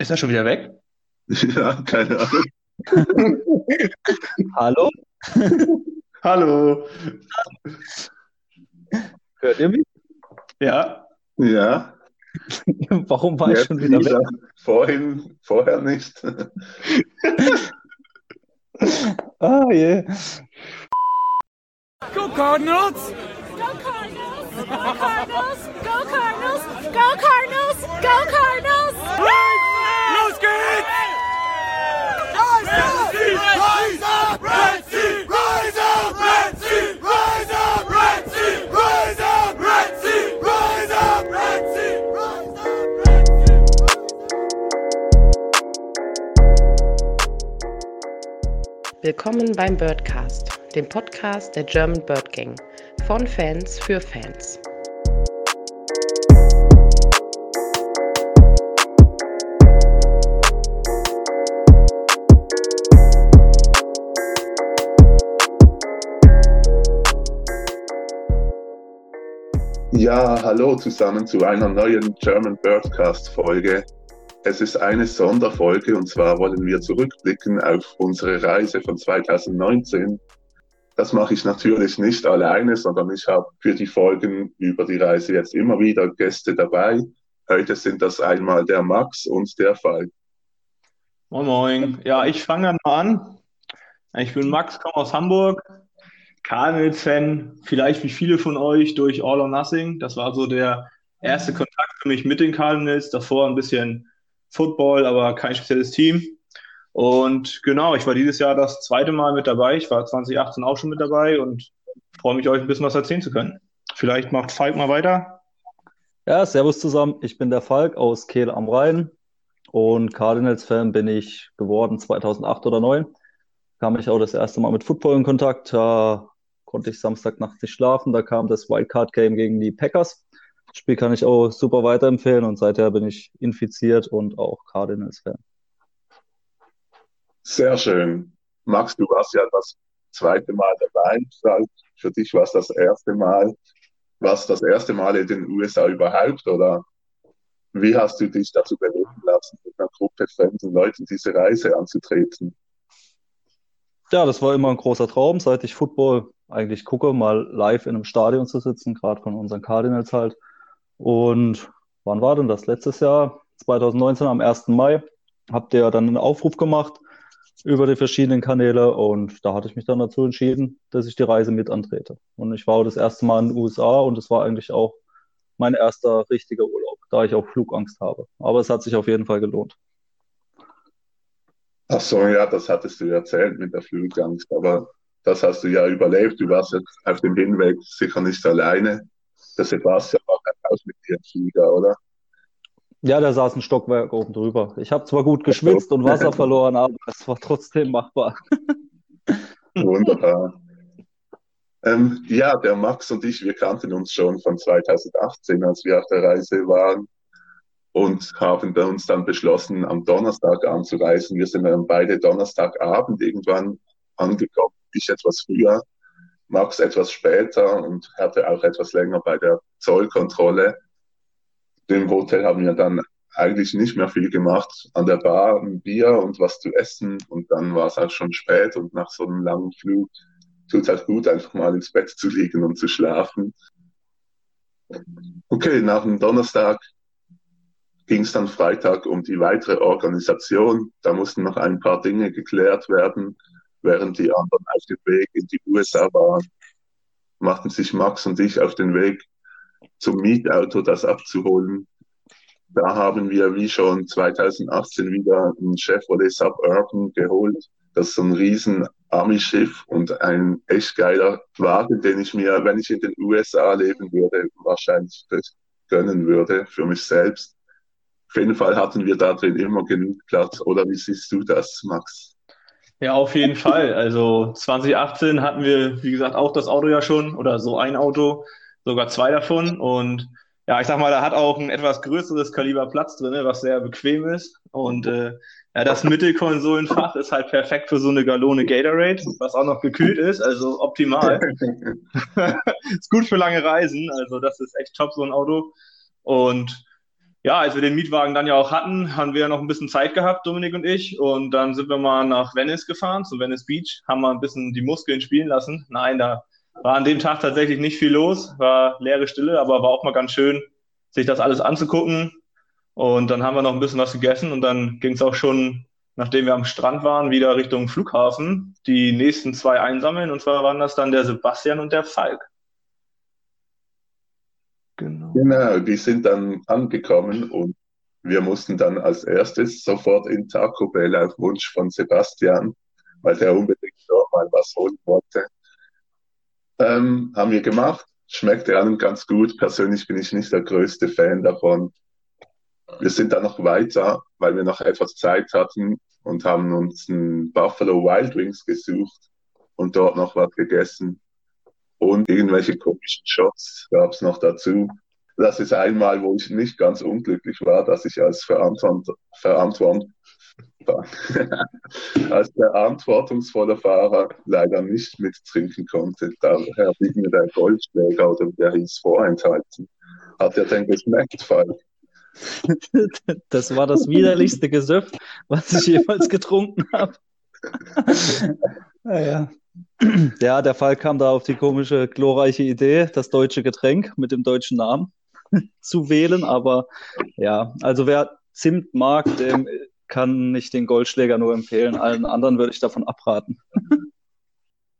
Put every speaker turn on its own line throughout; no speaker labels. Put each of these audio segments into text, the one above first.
Ist er schon wieder weg?
Ja, keine Ahnung.
Hallo?
Hallo.
Hört ihr mich?
Ja. Ja.
Warum war ich schon wieder weg?
Vorhin, vorher nicht.
ah, je.
Go Cardinals!
Go Cardinals! Go Cardinals! Go Cardinals! Go Cardinals! Go Cardinals!
Los
Willkommen beim Birdcast, dem Podcast der German Bird Gang. Von Fans für Fans.
Ja, hallo zusammen zu einer neuen German Birdcast Folge. Es ist eine Sonderfolge und zwar wollen wir zurückblicken auf unsere Reise von 2019. Das mache ich natürlich nicht alleine, sondern ich habe für die Folgen über die Reise jetzt immer wieder Gäste dabei. Heute sind das einmal der Max und der Falk.
Moin, moin. Ja, ich fange dann mal an. Ich bin Max, komme aus Hamburg. Cardinals-Fan, vielleicht wie viele von euch durch All or Nothing. Das war so der erste Kontakt für mich mit den Cardinals. Davor ein bisschen Football, aber kein spezielles Team. Und genau, ich war dieses Jahr das zweite Mal mit dabei. Ich war 2018 auch schon mit dabei und freue mich, euch ein bisschen was erzählen zu können. Vielleicht macht Falk mal weiter.
Ja, servus zusammen. Ich bin der Falk aus Kehl am Rhein und Cardinals-Fan bin ich geworden 2008 oder 2009. Kam ich auch das erste Mal mit Football in Kontakt. Da konnte ich Samstagnacht nicht schlafen. Da kam das Wildcard-Game gegen die Packers. Spiel kann ich auch super weiterempfehlen und seither bin ich infiziert und auch Cardinals-Fan.
Sehr schön. Max, du warst ja das zweite Mal dabei. Für dich war es das erste Mal. War es das erste Mal in den USA überhaupt oder wie hast du dich dazu bewegen lassen, mit einer Gruppe fremden Leuten diese Reise anzutreten?
Ja, das war immer ein großer Traum, seit ich Football eigentlich gucke, mal live in einem Stadion zu sitzen, gerade von unseren Cardinals halt. Und wann war denn das? Letztes Jahr, 2019, am 1. Mai, habt ihr dann einen Aufruf gemacht über die verschiedenen Kanäle und da hatte ich mich dann dazu entschieden, dass ich die Reise mit antrete. Und ich war das erste Mal in den USA und es war eigentlich auch mein erster richtiger Urlaub, da ich auch Flugangst habe. Aber es hat sich auf jeden Fall gelohnt.
Ach so, ja, das hattest du erzählt mit der Flugangst, aber das hast du ja überlebt. Du warst jetzt auf dem Hinweg sicher nicht alleine. Der Sebastian war auch mit dir im Flieger, oder?
Ja, der saß ein Stockwerk oben drüber. Ich habe zwar gut geschwitzt und Wasser verloren, aber es war trotzdem machbar.
Wunderbar. Ähm, ja, der Max und ich, wir kannten uns schon von 2018, als wir auf der Reise waren und haben uns dann beschlossen, am Donnerstag anzureisen. Wir sind dann beide Donnerstagabend irgendwann angekommen. Ich etwas früher, Max etwas später und hatte auch etwas länger bei der Zollkontrolle. Im Hotel haben wir dann eigentlich nicht mehr viel gemacht. An der Bar ein Bier und was zu essen und dann war es auch schon spät und nach so einem langen Flug tut es halt gut, einfach mal ins Bett zu liegen und zu schlafen. Okay, nach dem Donnerstag ging es dann Freitag um die weitere Organisation. Da mussten noch ein paar Dinge geklärt werden, während die anderen auf dem Weg in die USA waren. Machten sich Max und ich auf den Weg zum Mietauto, das abzuholen. Da haben wir wie schon 2018 wieder ein Chevrolet Suburban geholt. Das ist so ein riesen Army-Schiff und ein echt geiler Wagen, den ich mir, wenn ich in den USA leben würde, wahrscheinlich gönnen würde für mich selbst. Auf jeden Fall hatten wir da drin immer genug Platz. Oder wie siehst du das, Max?
Ja, auf jeden Fall. Also 2018 hatten wir, wie gesagt, auch das Auto ja schon oder so ein Auto, sogar zwei davon. Und ja, ich sag mal, da hat auch ein etwas größeres Kaliber Platz drin, was sehr bequem ist. Und äh, ja, das Mittelkonsolenfach ist halt perfekt für so eine Galone Gatorade, was auch noch gekühlt ist, also optimal. ist gut für lange Reisen, also das ist echt top, so ein Auto. Und ja, als wir den Mietwagen dann ja auch hatten, haben wir noch ein bisschen Zeit gehabt, Dominik und ich. Und dann sind wir mal nach Venice gefahren, zu Venice Beach, haben mal ein bisschen die Muskeln spielen lassen. Nein, da war an dem Tag tatsächlich nicht viel los, war leere Stille, aber war auch mal ganz schön, sich das alles anzugucken. Und dann haben wir noch ein bisschen was gegessen und dann ging es auch schon, nachdem wir am Strand waren, wieder Richtung Flughafen, die nächsten zwei einsammeln. Und zwar waren das dann der Sebastian und der Falk.
Genau. Genau, die sind dann angekommen und wir mussten dann als erstes sofort in Taco Bell auf Wunsch von Sebastian, weil der unbedingt dort mal was holen wollte. Ähm, haben wir gemacht, schmeckte allen ganz gut. Persönlich bin ich nicht der größte Fan davon. Wir sind dann noch weiter, weil wir noch etwas Zeit hatten und haben uns ein Buffalo Wild Wings gesucht und dort noch was gegessen. Und irgendwelche komischen Shots gab es noch dazu. Das ist einmal, wo ich nicht ganz unglücklich war, dass ich als Verantwort Verantwort als verantwortungsvoller Fahrer leider nicht mittrinken konnte. Daher blieb mir der Goldschläger oder der hieß vorenthalten. Hat er denn geschmeckt, Fall?
Das war das widerlichste Gesöff, was ich jemals getrunken habe. naja. Ja, der Fall kam da auf die komische, glorreiche Idee, das deutsche Getränk mit dem deutschen Namen zu wählen. Aber ja, also wer Zimt mag, dem kann ich den Goldschläger nur empfehlen. Allen anderen würde ich davon abraten.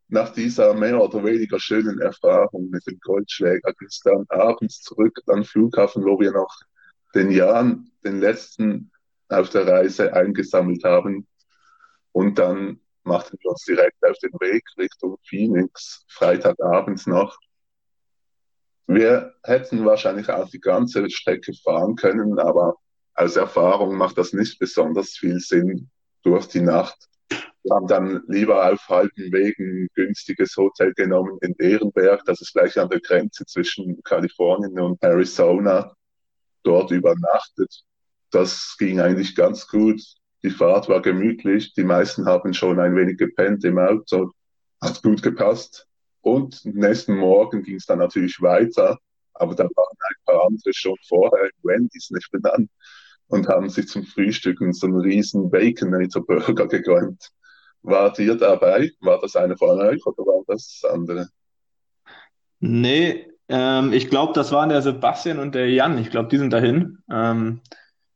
Nach dieser mehr oder weniger schönen Erfahrung mit dem Goldschläger ging es dann abends zurück an den Flughafen, wo wir noch den Jan, den letzten auf der Reise eingesammelt haben. Und dann machten wir uns direkt auf den Weg Richtung Phoenix, Freitagabends noch. Wir hätten wahrscheinlich auch die ganze Strecke fahren können, aber aus Erfahrung macht das nicht besonders viel Sinn durch die Nacht. Wir haben dann lieber auf halbem Weg ein günstiges Hotel genommen in Ehrenberg, das ist gleich an der Grenze zwischen Kalifornien und Arizona, dort übernachtet. Das ging eigentlich ganz gut. Die Fahrt war gemütlich. Die meisten haben schon ein wenig gepennt im Auto. Hat gut gepasst. Und nächsten Morgen ging es dann natürlich weiter. Aber da waren ein paar andere schon vorher in Wendy's nicht benannt und haben sich zum Frühstücken so einen riesen Baconator Burger gegönnt. Wart ihr dabei? War das eine von euch oder war das andere?
Nee, ähm, ich glaube, das waren der Sebastian und der Jan. Ich glaube, die sind dahin. Ähm,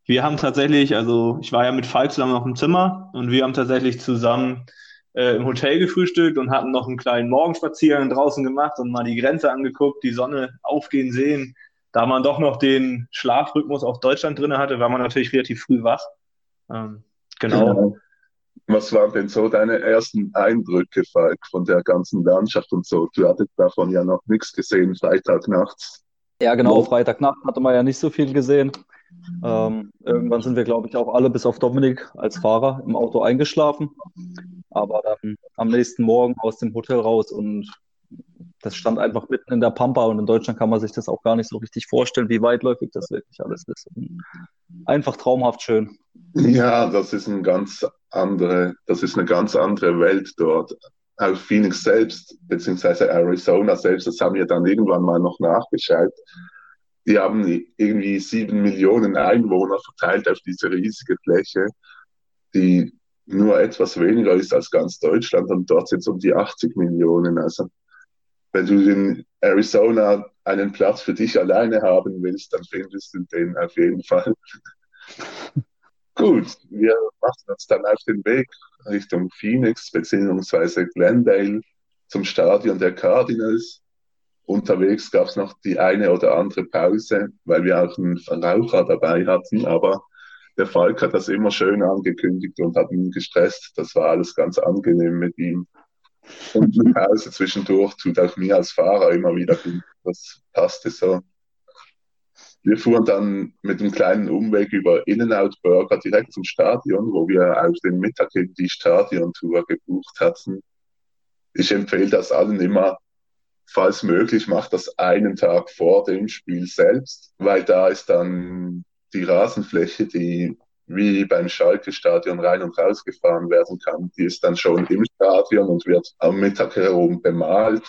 wir haben tatsächlich, also ich war ja mit Falk zusammen noch im Zimmer und wir haben tatsächlich zusammen äh, im Hotel gefrühstückt und hatten noch einen kleinen Morgenspaziergang draußen gemacht und mal die Grenze angeguckt, die Sonne aufgehen sehen. Da man doch noch den Schlafrhythmus auf Deutschland drin hatte, war man natürlich relativ früh wach. Ähm, genau. genau.
Was waren denn so deine ersten Eindrücke, Falk, von der ganzen Landschaft und so? Du hattest davon ja noch nichts gesehen, Freitagnachts.
Ja, genau, Freitagnacht hatte man ja nicht so viel gesehen. Ähm, irgendwann sind wir, glaube ich, auch alle bis auf Dominik als Fahrer im Auto eingeschlafen. Aber dann am nächsten Morgen aus dem Hotel raus und das stand einfach mitten in der Pampa und in Deutschland kann man sich das auch gar nicht so richtig vorstellen, wie weitläufig das wirklich alles ist. Und einfach traumhaft schön.
Ja, das ist ein ganz andere, das ist eine ganz andere Welt dort. Auch Phoenix selbst, beziehungsweise Arizona selbst, das haben wir dann irgendwann mal noch nachgeschaut die haben irgendwie sieben Millionen Einwohner verteilt auf diese riesige Fläche, die nur etwas weniger ist als ganz Deutschland und dort sind es um die 80 Millionen. Also wenn du in Arizona einen Platz für dich alleine haben willst, dann findest du den auf jeden Fall. Gut, wir machen uns dann auf den Weg Richtung Phoenix beziehungsweise Glendale zum Stadion der Cardinals unterwegs gab es noch die eine oder andere Pause, weil wir auch einen Raucher dabei hatten, aber der Falk hat das immer schön angekündigt und hat ihn gestresst. Das war alles ganz angenehm mit ihm. Und eine Pause zwischendurch tut auch mir als Fahrer immer wieder gut. Das passte so. Wir fuhren dann mit einem kleinen Umweg über In-N-Out Burger direkt zum Stadion, wo wir auf den Mittag in die Stadiontour gebucht hatten. Ich empfehle das allen immer, falls möglich, macht das einen Tag vor dem Spiel selbst, weil da ist dann die Rasenfläche, die wie beim Schalke-Stadion rein und raus gefahren werden kann, die ist dann schon im Stadion und wird am Mittag herum bemalt.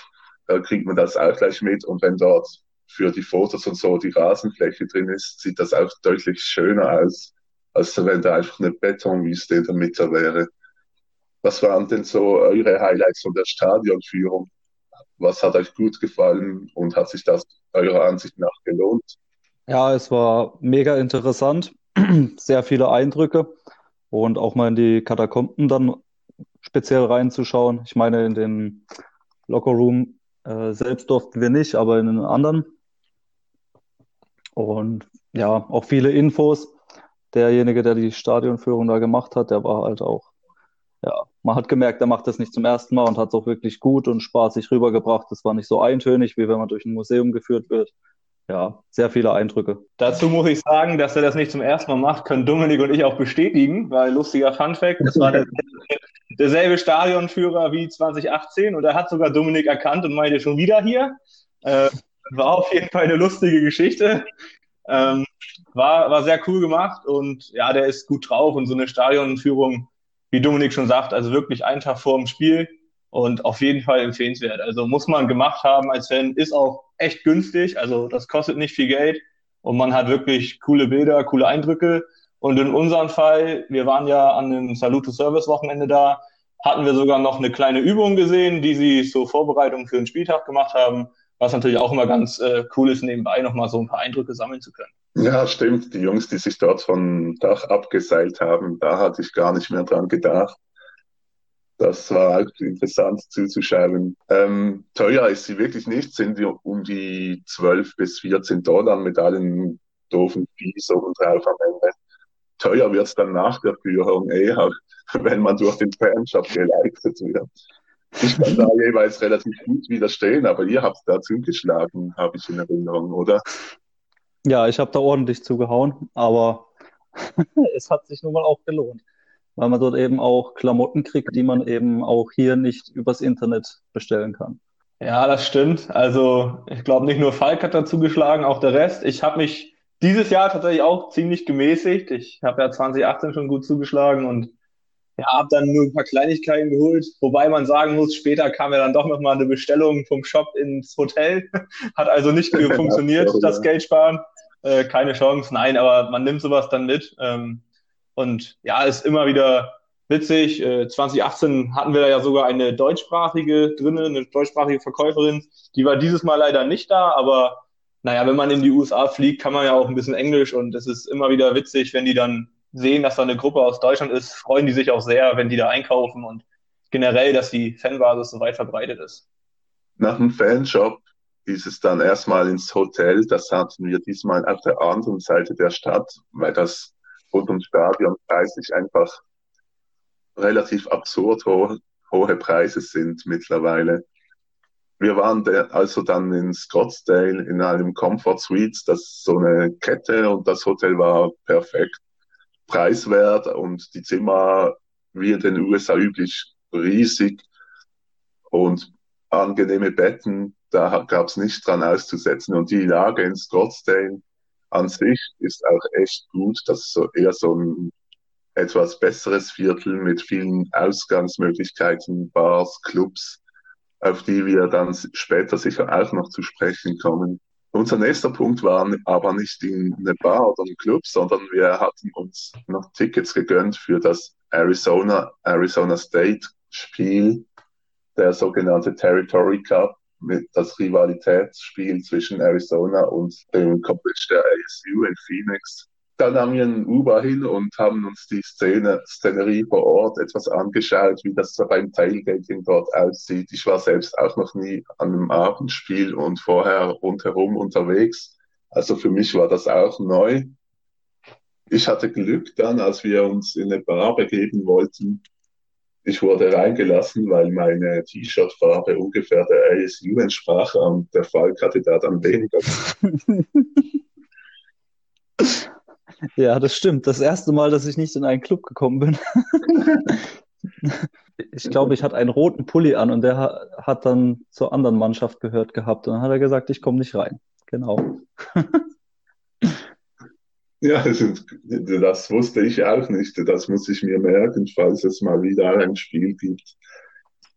Da kriegt man das auch gleich mit. Und wenn dort für die Fotos und so die Rasenfläche drin ist, sieht das auch deutlich schöner aus, als wenn da einfach eine Betonwüste in der Mitte wäre. Was waren denn so eure Highlights von der Stadionführung? Was hat euch gut gefallen und hat sich das eurer Ansicht nach gelohnt?
Ja, es war mega interessant, sehr viele Eindrücke und auch mal in die Katakomben dann speziell reinzuschauen. Ich meine, in den Lockerroom äh, selbst durften wir nicht, aber in den anderen. Und ja, auch viele Infos. Derjenige, der die Stadionführung da gemacht hat, der war halt auch, ja, man hat gemerkt, er macht das nicht zum ersten Mal und hat es auch wirklich gut und spaßig rübergebracht. Das war nicht so eintönig, wie wenn man durch ein Museum geführt wird. Ja, sehr viele Eindrücke.
Dazu muss ich sagen, dass er das nicht zum ersten Mal macht, können Dominik und ich auch bestätigen, weil lustiger Funfact, das war der, derselbe Stadionführer wie 2018 und er hat sogar Dominik erkannt und meinte schon wieder hier. Äh, war auf jeden Fall eine lustige Geschichte. Ähm, war, war sehr cool gemacht und ja, der ist gut drauf und so eine Stadionführung, wie Dominik schon sagt, also wirklich einen Tag vor dem Spiel und auf jeden Fall empfehlenswert. Also muss man gemacht haben als Fan, ist auch echt günstig, also das kostet nicht viel Geld und man hat wirklich coole Bilder, coole Eindrücke. Und in unserem Fall, wir waren ja an einem Salute Service Wochenende da, hatten wir sogar noch eine kleine Übung gesehen, die sie zur Vorbereitung für den Spieltag gemacht haben was natürlich auch immer ganz äh, cool ist, nebenbei nochmal so ein paar Eindrücke sammeln zu können.
Ja, stimmt. Die Jungs, die sich dort vom Dach abgeseilt haben, da hatte ich gar nicht mehr dran gedacht. Das war auch interessant zuzuschauen. Ähm, teuer ist sie wirklich nicht, sind wir um die 12 bis 14 Dollar mit allen doofen Fees oben drauf am Ende. Teuer wird's dann nach der Führung eher, wenn man durch den Fanshop geleitet wird. Ich kann da jeweils relativ gut widerstehen, aber ihr habt da zugeschlagen, habe ich in Erinnerung, oder?
Ja, ich habe da ordentlich zugehauen, aber es hat sich nun mal auch gelohnt, weil man dort eben auch Klamotten kriegt, die man eben auch hier nicht übers Internet bestellen kann.
Ja, das stimmt. Also ich glaube, nicht nur Falk hat da zugeschlagen, auch der Rest. Ich habe mich dieses Jahr tatsächlich auch ziemlich gemäßigt. Ich habe ja 2018 schon gut zugeschlagen und ja, habe dann nur ein paar Kleinigkeiten geholt, wobei man sagen muss, später kam ja dann doch nochmal eine Bestellung vom Shop ins Hotel. Hat also nicht funktioniert, das Geld sparen. Äh, keine Chance, nein, aber man nimmt sowas dann mit. Ähm, und ja, ist immer wieder witzig. Äh, 2018 hatten wir da ja sogar eine deutschsprachige drinne, eine deutschsprachige Verkäuferin. Die war dieses Mal leider nicht da, aber naja, wenn man in die USA fliegt, kann man ja auch ein bisschen Englisch und es ist immer wieder witzig, wenn die dann sehen, dass da eine Gruppe aus Deutschland ist, freuen die sich auch sehr, wenn die da einkaufen und generell, dass die Fanbasis so weit verbreitet ist.
Nach dem Fanshop ist es dann erstmal ins Hotel. Das hatten wir diesmal auf der anderen Seite der Stadt, weil das rund ums Stadion preislich einfach relativ absurd hohe, hohe Preise sind mittlerweile. Wir waren also dann in Scottsdale in einem Comfort Suites, das ist so eine Kette und das Hotel war perfekt preiswert und die Zimmer wie in den USA üblich riesig und angenehme Betten, da gab es nicht dran auszusetzen. Und die Lage in Scottsdale an sich ist auch echt gut. Das ist so eher so ein etwas besseres Viertel mit vielen Ausgangsmöglichkeiten, Bars, Clubs, auf die wir dann später sicher auch noch zu sprechen kommen. Unser nächster Punkt war aber nicht in eine Bar oder einen Club, sondern wir hatten uns noch Tickets gegönnt für das Arizona, Arizona State Spiel, der sogenannte Territory Cup, mit das Rivalitätsspiel zwischen Arizona und dem College der ASU in Phoenix. Dann haben wir einen Uber hin und haben uns die Szene, Szenerie vor Ort etwas angeschaut, wie das beim Tailgating dort aussieht. Ich war selbst auch noch nie an einem Abendspiel und vorher rundherum unterwegs. Also für mich war das auch neu. Ich hatte Glück dann, als wir uns in eine Bar begeben wollten. Ich wurde reingelassen, weil meine T-Shirt-Farbe ungefähr der ASU entsprach und der da dann weniger.
Ja, das stimmt. Das erste Mal, dass ich nicht in einen Club gekommen bin. ich glaube, ich hatte einen roten Pulli an und der hat dann zur anderen Mannschaft gehört gehabt. Und dann hat er gesagt, ich komme nicht rein. Genau.
Ja, das wusste ich auch nicht. Das muss ich mir merken, falls es mal wieder ein Spiel gibt,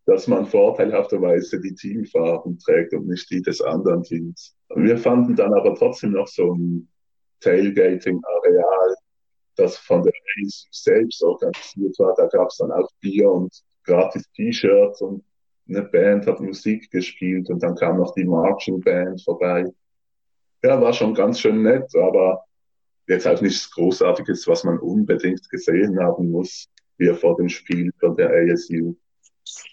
dass man vorteilhafterweise die Teamfarben trägt und nicht die des anderen Teams. Wir fanden dann aber trotzdem noch so ein Tailgating-Areal, das von der ASU selbst organisiert war. Da gab es dann auch Bier und gratis T-Shirts und eine Band hat Musik gespielt und dann kam noch die Marching Band vorbei. Ja, war schon ganz schön nett, aber jetzt auch nichts Großartiges, was man unbedingt gesehen haben muss, hier vor dem Spiel von der ASU.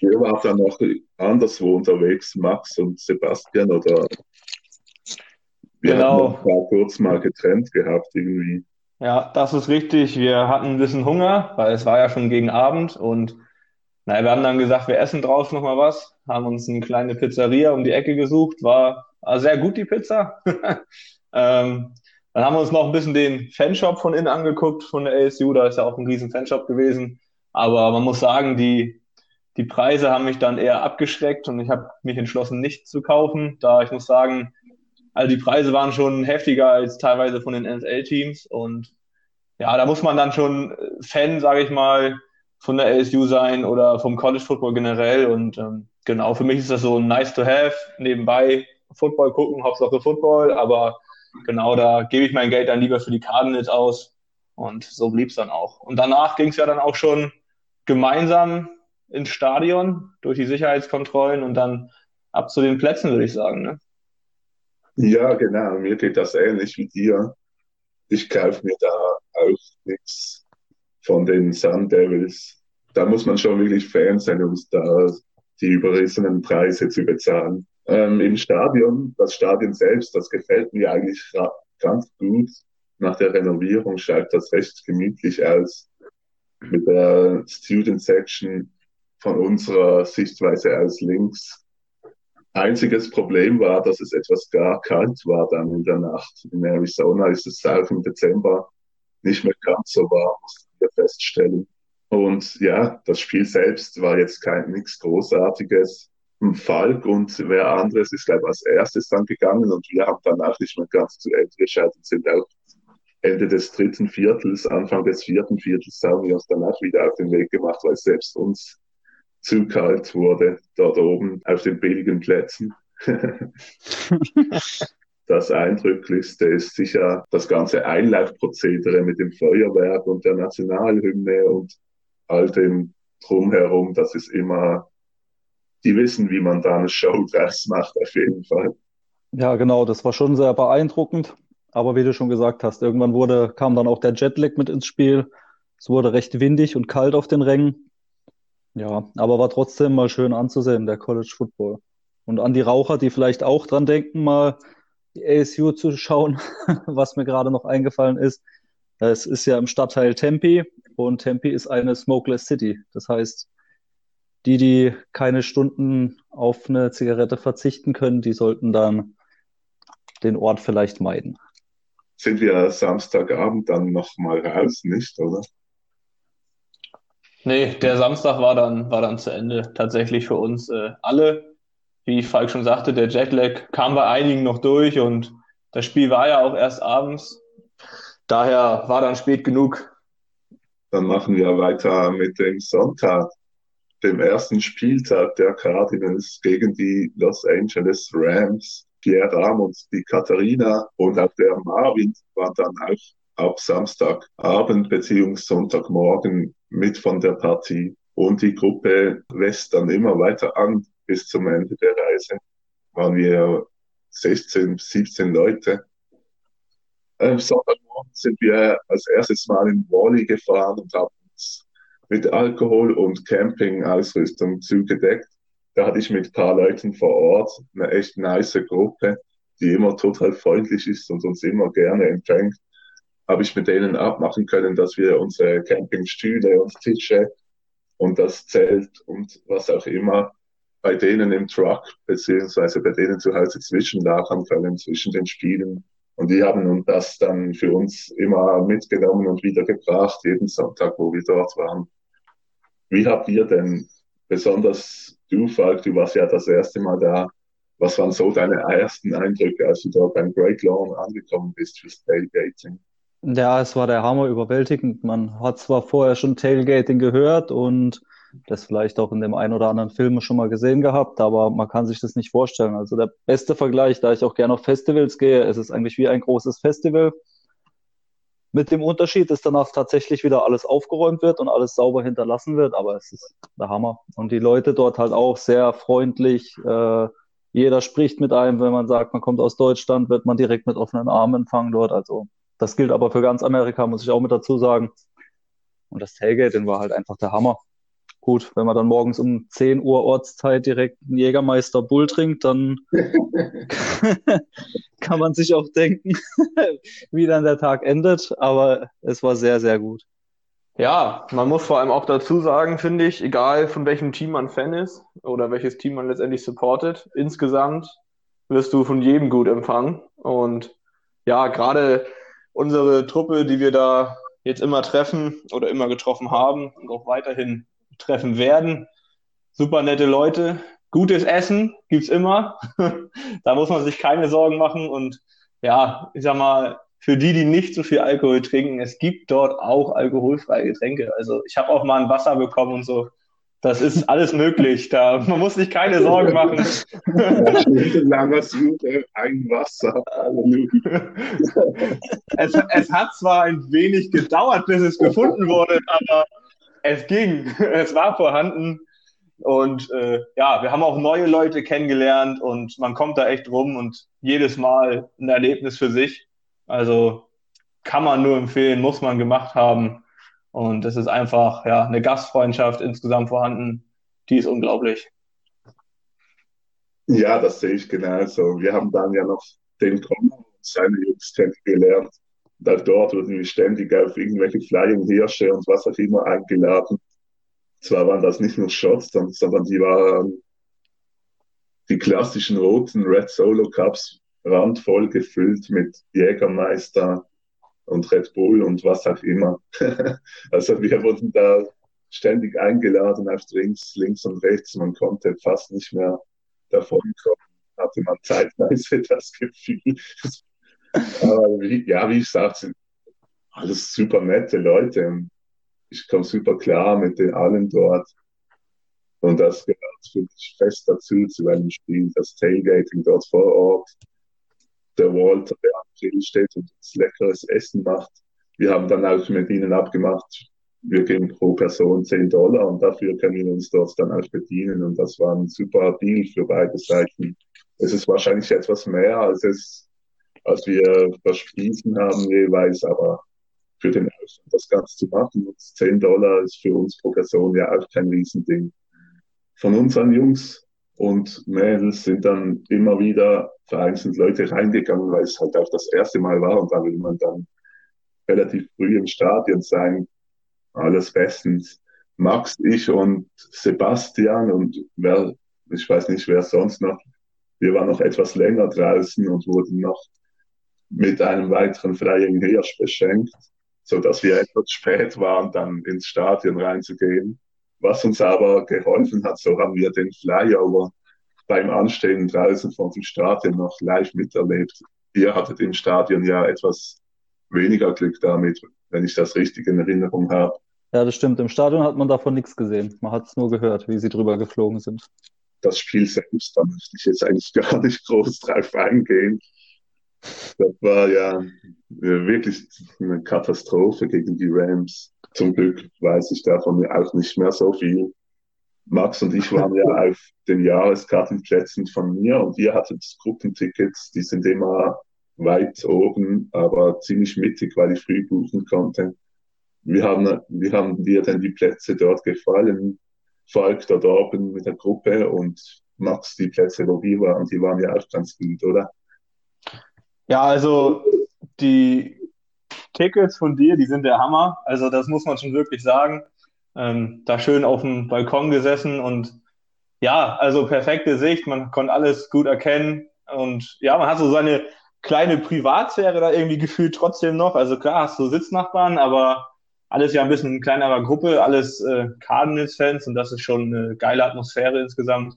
Ihr wart dann noch anderswo unterwegs, Max und Sebastian, oder wir
Genau.
haben kurz mal getrennt gehabt irgendwie.
Ja, das ist richtig. Wir hatten ein bisschen Hunger, weil es war ja schon gegen Abend und naja, wir haben dann gesagt, wir essen draußen noch mal was, haben uns eine kleine Pizzeria um die Ecke gesucht, war, war sehr gut die Pizza. Ähm, dann haben wir uns noch ein bisschen den Fanshop von innen angeguckt von der ASU, da ist ja auch ein riesen Fanshop gewesen. Aber man muss sagen, die, die Preise haben mich dann eher abgeschreckt und ich habe mich entschlossen, nicht zu kaufen, da ich muss sagen, also die Preise waren schon heftiger als teilweise von den NFL-Teams und ja, da muss man dann schon Fan, sage ich mal, von der LSU sein oder vom College Football generell. Und ähm, genau, für mich ist das so nice to have, nebenbei Football gucken, Hauptsache Football, aber genau da gebe ich mein Geld dann lieber für die Cardinals aus. Und so blieb es dann auch. Und danach ging es ja dann auch schon gemeinsam ins Stadion durch die Sicherheitskontrollen und dann ab zu den Plätzen, würde ich sagen. Ne?
Ja, genau, mir geht das ähnlich wie dir. Ich kaufe mir da auch nichts von den Sun Devils. Da muss man schon wirklich Fan sein, um da die überrissenen Preise zu bezahlen. Ähm, Im Stadion, das Stadion selbst, das gefällt mir eigentlich ganz gut. Nach der Renovierung schaut das recht gemütlich aus. Mit der Student Section von unserer Sichtweise aus links. Einziges Problem war, dass es etwas gar kalt war dann in der Nacht. In Arizona ist es auch im Dezember nicht mehr ganz so warm, mussten wir feststellen. Und ja, das Spiel selbst war jetzt kein nichts Großartiges. Falk und wer anderes ist, glaube ich, als erstes dann gegangen und wir haben danach nicht mehr ganz zu Ende geschaut und sind auch Ende des dritten Viertels, Anfang des vierten Viertels haben wir uns danach wieder auf den Weg gemacht, weil selbst uns zu kalt wurde, dort oben auf den billigen Plätzen. Das Eindrücklichste ist sicher das ganze Einlaufprozedere mit dem Feuerwerk und der Nationalhymne und all dem drumherum. Das ist immer, die wissen, wie man da eine Show draus macht, auf jeden Fall.
Ja, genau, das war schon sehr beeindruckend. Aber wie du schon gesagt hast, irgendwann wurde, kam dann auch der Jetlag mit ins Spiel. Es wurde recht windig und kalt auf den Rängen. Ja, aber war trotzdem mal schön anzusehen, der College Football. Und an die Raucher, die vielleicht auch dran denken, mal die ASU zu schauen, was mir gerade noch eingefallen ist. Es ist ja im Stadtteil Tempe und Tempe ist eine Smokeless City. Das heißt, die, die keine Stunden auf eine Zigarette verzichten können, die sollten dann den Ort vielleicht meiden.
Sind wir Samstagabend dann nochmal raus, nicht, oder?
Nee, der Samstag war dann, war dann zu Ende. Tatsächlich für uns äh, alle. Wie Falk schon sagte, der Jetlag kam bei einigen noch durch und das Spiel war ja auch erst abends. Daher war dann spät genug.
Dann machen wir weiter mit dem Sonntag, dem ersten Spieltag der Cardinals gegen die Los Angeles Rams. Pierre Ramos, die Katharina und auch der Marvin waren dann auch ab Samstagabend beziehungsweise Sonntagmorgen mit von der Partie. Und die Gruppe wächst dann immer weiter an bis zum Ende der Reise. Waren wir 16, 17 Leute. Am Sonntagmorgen sind wir als erstes Mal in Wally gefahren und haben mit Alkohol und Campingausrüstung zugedeckt. Da hatte ich mit ein paar Leuten vor Ort eine echt nice Gruppe, die immer total freundlich ist und uns immer gerne empfängt. Habe ich mit denen abmachen können, dass wir unsere Campingstühle und Tische und das Zelt und was auch immer bei denen im Truck beziehungsweise bei denen zu Hause zwischenlagern können zwischen den Spielen. Und die haben uns das dann für uns immer mitgenommen und wiedergebracht, jeden Sonntag, wo wir dort waren. Wie habt ihr denn, besonders du, Falk, du warst ja das erste Mal da, was waren so deine ersten Eindrücke, als du dort beim Great Lawn angekommen bist fürs Tailgating?
Ja, es war der Hammer überwältigend. Man hat zwar vorher schon Tailgating gehört und das vielleicht auch in dem einen oder anderen Film schon mal gesehen gehabt, aber man kann sich das nicht vorstellen. Also der beste Vergleich, da ich auch gerne auf Festivals gehe, es ist eigentlich wie ein großes Festival. Mit dem Unterschied, dass danach tatsächlich wieder alles aufgeräumt wird und alles sauber hinterlassen wird, aber es ist der Hammer. Und die Leute dort halt auch sehr freundlich. Äh, jeder spricht mit einem, wenn man sagt, man kommt aus Deutschland, wird man direkt mit offenen Armen empfangen dort. Also das gilt aber für ganz Amerika, muss ich auch mit dazu sagen. Und das Tailgating war halt einfach der Hammer. Gut, wenn man dann morgens um 10 Uhr Ortszeit direkt einen Jägermeister Bull trinkt, dann kann man sich auch denken, wie dann der Tag endet. Aber es war sehr, sehr gut.
Ja, man muss vor allem auch dazu sagen, finde ich, egal von welchem Team man Fan ist oder welches Team man letztendlich supportet, insgesamt wirst du von jedem gut empfangen. Und ja, gerade unsere Truppe, die wir da jetzt immer treffen oder immer getroffen haben und auch weiterhin treffen werden. Super nette Leute, gutes Essen gibt's immer. da muss man sich keine Sorgen machen und ja, ich sag mal, für die, die nicht so viel Alkohol trinken, es gibt dort auch alkoholfreie Getränke. Also ich habe auch mal ein Wasser bekommen und so. Das ist alles möglich. Da, man muss sich keine Sorgen machen.
Ein Wasser.
es, es hat zwar ein wenig gedauert, bis es gefunden wurde, aber es ging. Es war vorhanden. Und äh, ja, wir haben auch neue Leute kennengelernt und man kommt da echt rum und jedes Mal ein Erlebnis für sich. Also kann man nur empfehlen, muss man gemacht haben. Und es ist einfach ja eine Gastfreundschaft insgesamt vorhanden, die ist unglaublich.
Ja, das sehe ich genauso. Wir haben dann ja noch den Kommer und seine Jungs kennengelernt. Da dort wurden wir ständig auf irgendwelche Flying Hirsche und was auch immer eingeladen. Zwar waren das nicht nur Shots, sondern die waren die klassischen roten Red Solo Cups randvoll gefüllt mit Jägermeister, und Red Bull und was auch immer. also wir wurden da ständig eingeladen auf Drinks links und rechts. Man konnte fast nicht mehr davon kommen. Hatte man zeitweise das Gefühl. Ja, wie ich sagte, alles super nette Leute. Ich komme super klar mit den allen dort. Und das gehört für mich fest dazu zu einem Spiel, das Tailgating dort vor Ort der Walter, der am Grill steht und uns leckeres Essen macht. Wir haben dann auch mit ihnen abgemacht, wir geben pro Person 10 Dollar und dafür können wir uns dort dann auch bedienen. Und das war ein super Deal für beide Seiten. Es ist wahrscheinlich etwas mehr, als es, als wir versprochen haben jeweils, aber für den Aufwand, das Ganze zu machen, und 10 Dollar ist für uns pro Person ja auch kein Riesending. Von unseren Jungs und Mädels sind dann immer wieder vereinzelt Leute reingegangen, weil es halt auch das erste Mal war und da will man dann relativ früh im Stadion sein. Alles bestens. Max, ich und Sebastian und wer, ich weiß nicht, wer sonst noch. Wir waren noch etwas länger draußen und wurden noch mit einem weiteren Flying Hirsch beschenkt, so dass wir etwas spät waren, dann ins Stadion reinzugehen. Was uns aber geholfen hat, so haben wir den Flyover beim Anstehen draußen von dem Stadion noch live miterlebt. Ihr hattet im Stadion ja etwas weniger Glück damit, wenn ich das richtig in Erinnerung habe.
Ja, das stimmt. Im Stadion hat man davon nichts gesehen. Man hat es nur gehört, wie sie drüber geflogen sind.
Das Spiel selbst, da möchte ich jetzt eigentlich gar nicht groß drauf eingehen. Das war ja wirklich eine Katastrophe gegen die Rams. Zum Glück weiß ich davon auch nicht mehr so viel. Max und ich waren ja auf den Jahreskartenplätzen von mir und ihr hattet Gruppentickets, die sind immer weit oben, aber ziemlich mittig, weil ich früh buchen konnte. Wie haben, wie haben dir denn die Plätze dort gefallen? Falk dort oben mit der Gruppe und Max die Plätze, wo wir waren, die waren ja auch ganz gut, oder?
Ja, also die Tickets von dir, die sind der Hammer. Also das muss man schon wirklich sagen. Ähm, da schön auf dem Balkon gesessen und ja, also perfekte Sicht. Man konnte alles gut erkennen und ja, man hat so seine kleine Privatsphäre da irgendwie gefühlt trotzdem noch. Also klar, hast du Sitznachbarn, aber alles ja ein bisschen in kleinerer Gruppe, alles äh, Cardinals-Fans und das ist schon eine geile Atmosphäre insgesamt.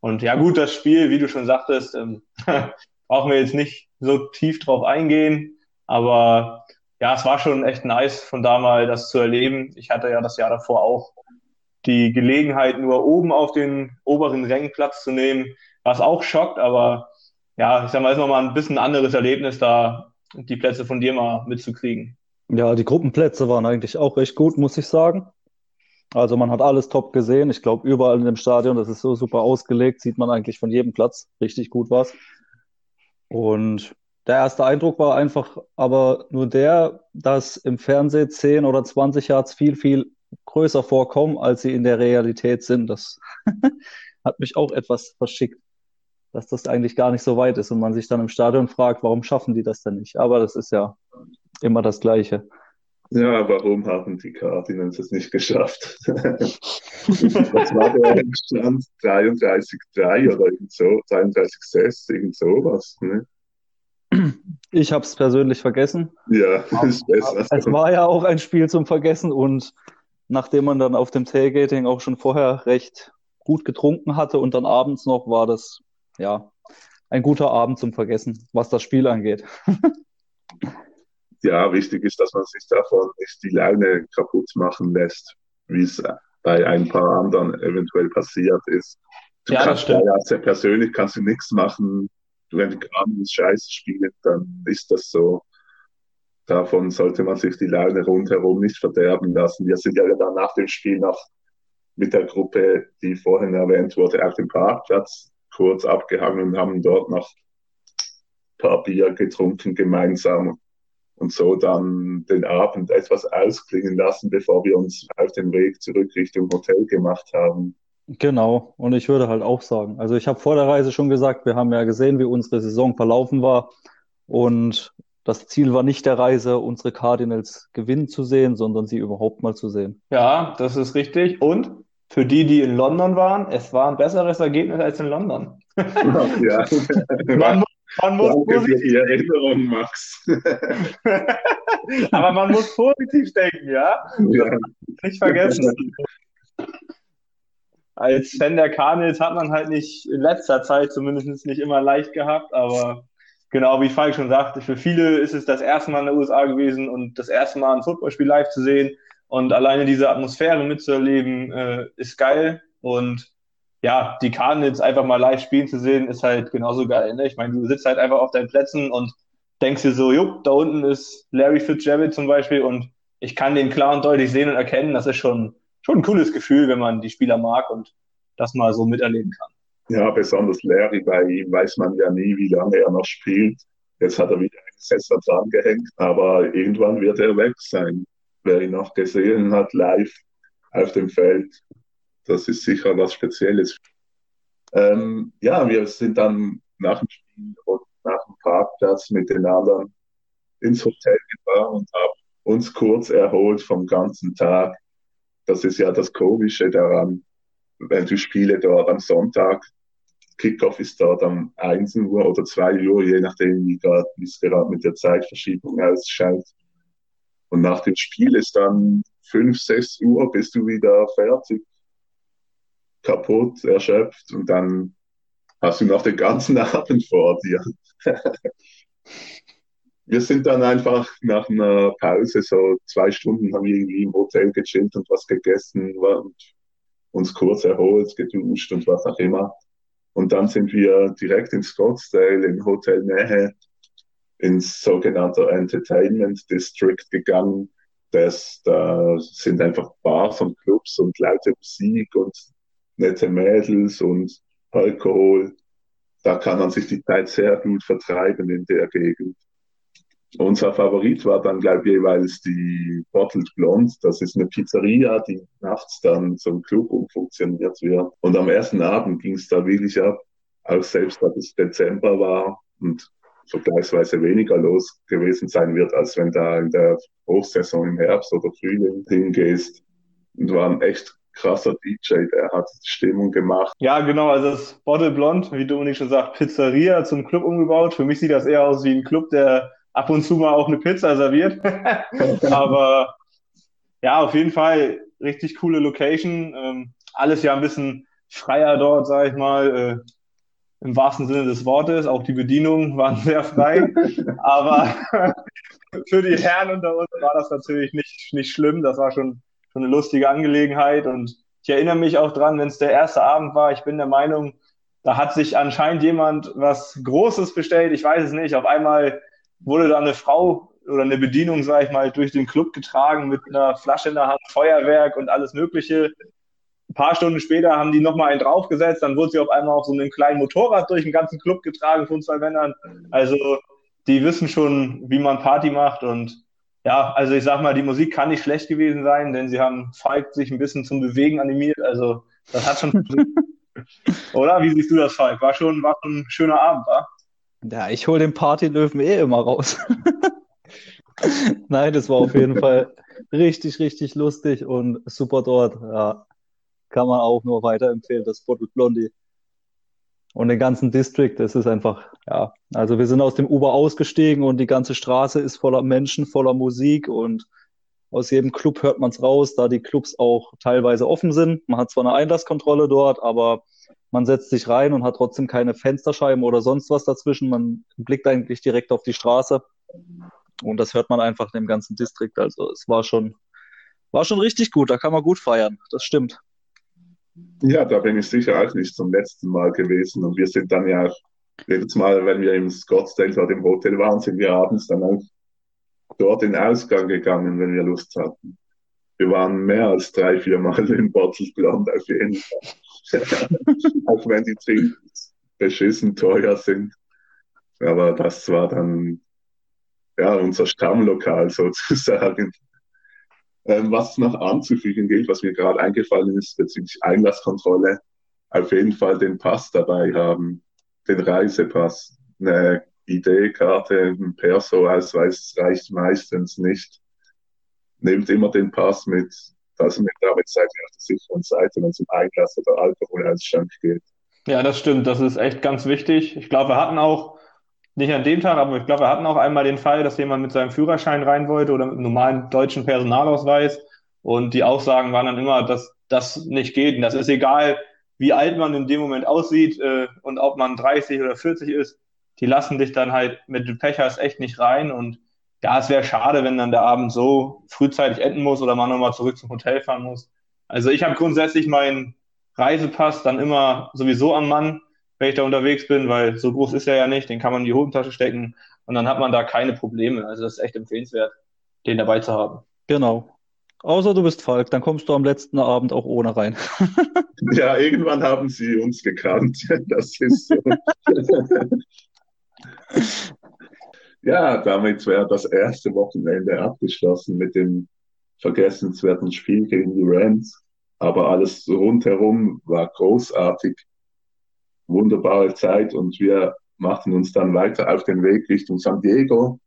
Und ja gut, das Spiel, wie du schon sagtest, ähm, brauchen wir jetzt nicht so tief drauf eingehen, aber ja, es war schon echt nice, von da mal das zu erleben. Ich hatte ja das Jahr davor auch die Gelegenheit, nur oben auf den oberen Rängen Platz zu nehmen, was auch schockt, aber ja, ich sag mal, ist nochmal ein bisschen anderes Erlebnis, da die Plätze von dir mal mitzukriegen.
Ja, die Gruppenplätze waren eigentlich auch recht gut, muss ich sagen. Also man hat alles top gesehen. Ich glaube, überall in dem Stadion, das ist so super ausgelegt, sieht man eigentlich von jedem Platz richtig gut was. Und der erste Eindruck war einfach aber nur der, dass im Fernsehen 10 oder 20 Yards viel, viel größer vorkommen, als sie in der Realität sind. Das hat mich auch etwas verschickt, dass das eigentlich gar nicht so weit ist und man sich dann im Stadion fragt, warum schaffen die das denn nicht? Aber das ist ja immer das Gleiche.
Ja, warum haben die Cardinals es nicht geschafft? Was war der Stand? 33,3 oder irgend so, 33,6, irgend sowas. Ne?
Ich habe es persönlich vergessen.
Ja, ist besser.
Es war ja auch ein Spiel zum Vergessen und nachdem man dann auf dem Tailgating auch schon vorher recht gut getrunken hatte und dann abends noch, war das ja ein guter Abend zum Vergessen, was das Spiel angeht.
ja, wichtig ist, dass man sich davon nicht die Laune kaputt machen lässt, wie es bei ein paar anderen eventuell passiert ist. Du
Ja,
kannst ja sehr persönlich kannst du nichts machen. Wenn die Cardinals Scheiße spielen, dann ist das so. Davon sollte man sich die Laune rundherum nicht verderben lassen. Wir sind ja dann nach dem Spiel noch mit der Gruppe, die vorhin erwähnt wurde, auf dem Parkplatz kurz abgehangen und haben dort noch ein paar Bier getrunken gemeinsam und so dann den Abend etwas ausklingen lassen, bevor wir uns auf den Weg zurück Richtung Hotel gemacht haben.
Genau, und ich würde halt auch sagen, also ich habe vor der Reise schon gesagt, wir haben ja gesehen, wie unsere Saison verlaufen war und das Ziel war nicht der Reise, unsere Cardinals gewinnen zu sehen, sondern sie überhaupt mal zu sehen.
Ja, das ist richtig. Und für die, die in London waren, es war ein besseres Ergebnis als in London.
ja.
Man, man muss
Danke für
positiv,
die Erinnerung, Max.
aber man muss positiv denken, ja?
ja.
Nicht vergessen. Als Fan der Cardinals hat man halt nicht in letzter Zeit zumindest nicht immer leicht gehabt, aber genau wie Falk schon sagte, für viele ist es das erste Mal in den USA gewesen und das erste Mal ein Footballspiel live zu sehen und alleine diese Atmosphäre mitzuerleben, äh, ist geil und ja, die Cardinals einfach mal live spielen zu sehen, ist halt genauso geil. Ne? Ich meine, du sitzt halt einfach auf deinen Plätzen und denkst dir so, jupp, da unten ist Larry Fitzgerald zum Beispiel und ich kann den klar und deutlich sehen und erkennen. Das ist schon, schon ein cooles Gefühl, wenn man die Spieler mag und das mal so miterleben kann.
ja, besonders Larry, bei ihm weiß man ja nie, wie lange er noch spielt. Jetzt hat er wieder einen Sessel dran gehängt, aber irgendwann wird er weg sein. Wer ihn noch gesehen hat, live auf dem Feld, das ist sicher was Spezielles. Ähm, ja, wir sind dann nach dem Spiel und nach dem Parkplatz mit den anderen ins Hotel gefahren und haben uns kurz erholt vom ganzen Tag. Das ist ja das Komische daran, wenn du Spiele dort am Sonntag, Kickoff ist dort am 1 Uhr oder 2 Uhr, je nachdem, wie es gerade mit der Zeitverschiebung ausschaut. Und nach dem Spiel ist dann 5, 6 Uhr, bist du wieder fertig, kaputt, erschöpft und dann hast du noch den ganzen Abend vor dir. Wir sind dann einfach nach einer Pause, so zwei Stunden, haben wir irgendwie im Hotel gechillt und was gegessen und uns kurz erholt, geduscht und was auch immer. Und dann sind wir direkt in Scottsdale im Hotel Nähe ins sogenannte Entertainment District gegangen. Das, da sind einfach Bars und Clubs und laute Musik und nette Mädels und Alkohol. Da kann man sich die Zeit sehr gut vertreiben in der Gegend. Unser Favorit war dann, glaube ich, jeweils die Bottled Blonde. Das ist eine Pizzeria, die nachts dann zum Club umfunktioniert wird. Und am ersten Abend ging es da wirklich ab, auch selbst, dass es Dezember war und vergleichsweise weniger los gewesen sein wird, als wenn da in der Hochsaison im Herbst oder Frühling hingehst. Und war ein echt krasser DJ, der hat Stimmung gemacht.
Ja, genau, also das Bottle Blond, wie Dominik schon sagt, Pizzeria zum Club umgebaut. Für mich sieht das eher aus wie ein Club, der ab und zu mal auch eine Pizza serviert. Aber ja, auf jeden Fall richtig coole Location. Ähm, alles ja ein bisschen freier dort, sag ich mal, äh, im wahrsten Sinne des Wortes. Auch die Bedienungen waren sehr frei. Aber für die Herren unter uns war das natürlich nicht, nicht schlimm. Das war schon, schon eine lustige Angelegenheit. Und ich erinnere mich auch dran, wenn es der erste Abend war, ich bin der Meinung, da hat sich anscheinend jemand was Großes bestellt, ich weiß es nicht. Auf einmal wurde da eine Frau oder eine Bedienung, sage ich mal, durch den Club getragen mit einer Flasche in der Hand, Feuerwerk und alles Mögliche. Ein paar Stunden später haben die nochmal einen draufgesetzt, dann wurde sie auf einmal auf so einem kleinen Motorrad durch den ganzen Club getragen von zwei Männern. Also die wissen schon, wie man Party macht und ja, also ich sag mal, die Musik kann nicht schlecht gewesen sein, denn sie haben Falk sich ein bisschen zum Bewegen animiert. Also das hat schon. Oder? Wie siehst du das, Falk? War schon, war schon ein schöner Abend, wa?
Ja, ich hole den Partylöwen eh immer raus. Nein, das war auf jeden Fall richtig, richtig lustig und super dort. Ja, kann man auch nur weiterempfehlen, das Bottled Blondie. Und den ganzen District, das ist einfach, ja, also wir sind aus dem Uber ausgestiegen und die ganze Straße ist voller Menschen, voller Musik und aus jedem Club hört man es raus, da die Clubs auch teilweise offen sind. Man hat zwar eine Einlasskontrolle dort, aber man setzt sich rein und hat trotzdem keine Fensterscheiben oder sonst was dazwischen. Man blickt eigentlich direkt auf die Straße. Und das hört man einfach in dem ganzen Distrikt. Also es war schon, war schon richtig gut. Da kann man gut feiern. Das stimmt.
Ja, da bin ich sicher auch nicht zum letzten Mal gewesen. Und wir sind dann ja jedes Mal, wenn wir im Scottsdale oder im Hotel waren, sind wir abends dann auch dort in Ausgang gegangen, wenn wir Lust hatten. Wir waren mehr als drei, vier Mal in Blonde auf jeden Fall. auch wenn die Drinks beschissen teuer sind. Aber das war dann ja, unser Stammlokal sozusagen. Ähm, was noch anzufügen gilt, was mir gerade eingefallen ist bezüglich Einlasskontrolle, auf jeden Fall den Pass dabei haben, den Reisepass. Eine ID-Karte, ein Perso-Ausweis reicht meistens nicht. Nehmt immer den Pass mit, also mit damit seid ihr auf der sicheren Seite, wenn es um Einlass oder Alkoholausschank geht.
Ja, das stimmt, das ist echt ganz wichtig. Ich glaube, wir hatten auch nicht an dem Tag, aber ich glaube, wir hatten auch einmal den Fall, dass jemand mit seinem Führerschein rein wollte oder mit einem normalen deutschen Personalausweis. Und die Aussagen waren dann immer, dass das nicht geht. Und das ist egal, wie alt man in dem Moment aussieht äh, und ob man 30 oder 40 ist. Die lassen dich dann halt mit dem Pechers echt nicht rein. Und ja, es wäre schade, wenn dann der Abend so frühzeitig enden muss oder man nochmal zurück zum Hotel fahren muss. Also ich habe grundsätzlich meinen Reisepass dann immer sowieso am Mann wenn ich da unterwegs bin, weil so groß ist er ja nicht, den kann man in die Hosentasche stecken und dann hat man da keine Probleme. Also das ist echt empfehlenswert, den dabei zu haben.
Genau. Außer du bist Falk, dann kommst du am letzten Abend auch ohne rein.
ja, irgendwann haben sie uns gekannt. Das ist so. ja, damit wäre das erste Wochenende abgeschlossen mit dem vergessenswerten Spiel gegen die Rams. Aber alles rundherum war großartig wunderbare Zeit und wir machten uns dann weiter auf den Weg Richtung San Diego.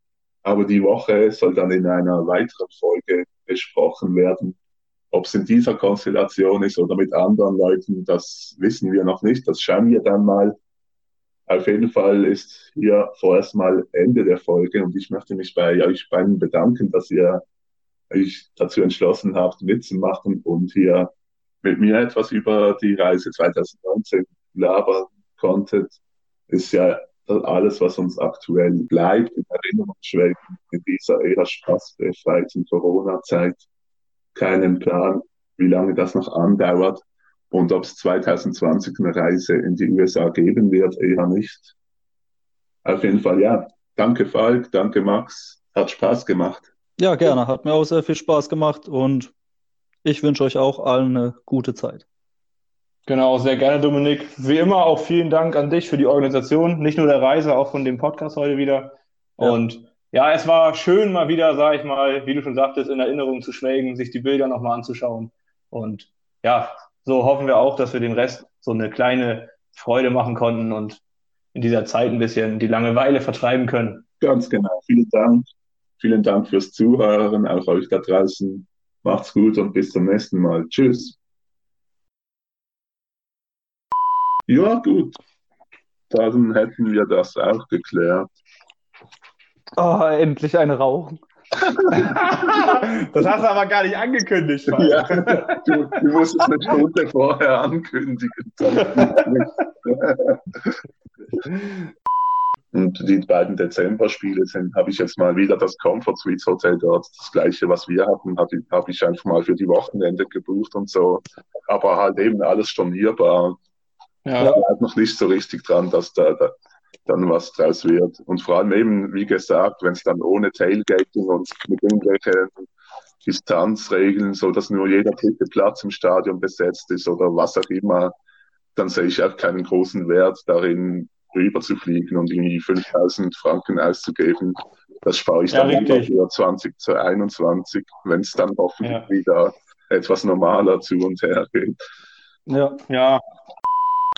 Aber die Woche soll dann in einer weiteren Folge besprochen werden. Ob es in dieser Konstellation ist oder mit anderen Leuten, das wissen wir noch nicht. Das schauen wir dann mal. Auf jeden Fall ist hier vorerst mal Ende der Folge und ich möchte mich bei euch beiden bedanken, dass ihr euch dazu entschlossen habt, mitzumachen und hier mit mir etwas über die Reise 2019 labern konntet, ist ja alles, was uns aktuell bleibt, in Erinnerung schwelgen in dieser eher spaßbefreiten Corona-Zeit. Keinen Plan, wie lange das noch andauert und ob es 2020 eine Reise in die USA geben wird, eher nicht. Auf jeden Fall, ja. Danke Falk, danke Max, hat Spaß gemacht.
Ja, gerne, hat mir auch sehr viel Spaß gemacht und ich wünsche euch auch allen eine gute Zeit.
Genau, sehr gerne, Dominik. Wie immer auch vielen Dank an dich für die Organisation, nicht nur der Reise, auch von dem Podcast heute wieder. Ja. Und ja, es war schön, mal wieder, sag ich mal, wie du schon sagtest, in Erinnerung zu schwelgen, sich die Bilder nochmal anzuschauen. Und ja, so hoffen wir auch, dass wir den Rest so eine kleine Freude machen konnten und in dieser Zeit ein bisschen die Langeweile vertreiben können.
Ganz genau. Vielen Dank. Vielen Dank fürs Zuhören, auch euch da draußen. Macht's gut und bis zum nächsten Mal. Tschüss. Ja, gut. Dann hätten wir das auch geklärt.
Oh, endlich eine Rauchen.
das hast du aber gar nicht angekündigt. Ja,
du, du musst es eine Stunde vorher ankündigen. Und die beiden Dezember-Spiele sind, habe ich jetzt mal wieder das Comfort Suites Hotel dort, das gleiche, was wir hatten, habe ich, hab ich einfach mal für die Wochenende gebucht und so. aber halt eben alles stornierbar.
Ja.
Ich glaube noch nicht so richtig dran, dass da, da dann was draus wird. Und vor allem eben, wie gesagt, wenn es dann ohne Tailgating und mit irgendwelchen Distanzregeln, so dass nur jeder dritte Platz im Stadion besetzt ist oder was auch immer, dann sehe ich auch keinen großen Wert darin, rüber zu fliegen und irgendwie 5000 Franken auszugeben. Das spare ich
Ja,
dann
richtig.
für 2021, wenn es dann hoffentlich
Ja.
wieder etwas normaler zu und her geht.
Ja,
Ja.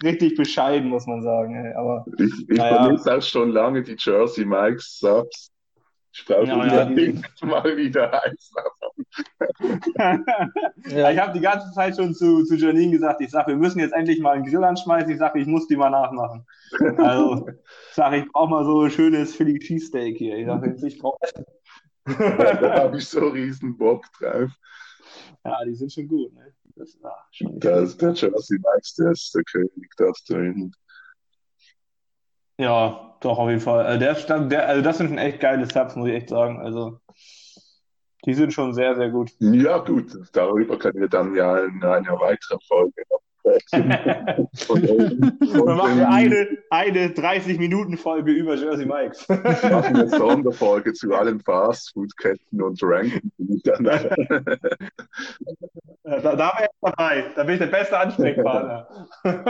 Richtig bescheiden, muss man sagen. Aber
Ich, ich
Naja.
vermisse auch schon lange die Jersey Mikes Subs. Ich brauche
Ja,
wieder
ja,
mal wieder eins.
Ja, ich habe die ganze Zeit schon zu, zu Janine gesagt, ich sage, wir müssen jetzt endlich mal einen Grill anschmeißen. Ich sage, ich muss die mal nachmachen. Also, ich sage, ich brauche mal so ein schönes Philly Cheesesteak hier. Ich sage, ich brauche.
da habe ich so riesen Bock drauf.
Ja, die sind schon gut. Ne? Das ist ah, schon
Der, der Jersey Mikes, der ist der König da drin.
Ja, doch, auf jeden Fall. Also, der, stand- der, also das sind schon echt geile Subs, muss ich echt sagen. Also, die sind schon sehr, sehr gut.
Ja, gut, darüber können wir dann ja in einer weiteren Folge noch
Wir machen
ähm,
eine, eine 30-Minuten-Folge über Jersey Mikes.
wir machen eine Sonderfolge zu allen Fastfood-Ketten und ranken dann.
Da, da wäre ich dabei. Da bin ich der beste Ansprechpartner.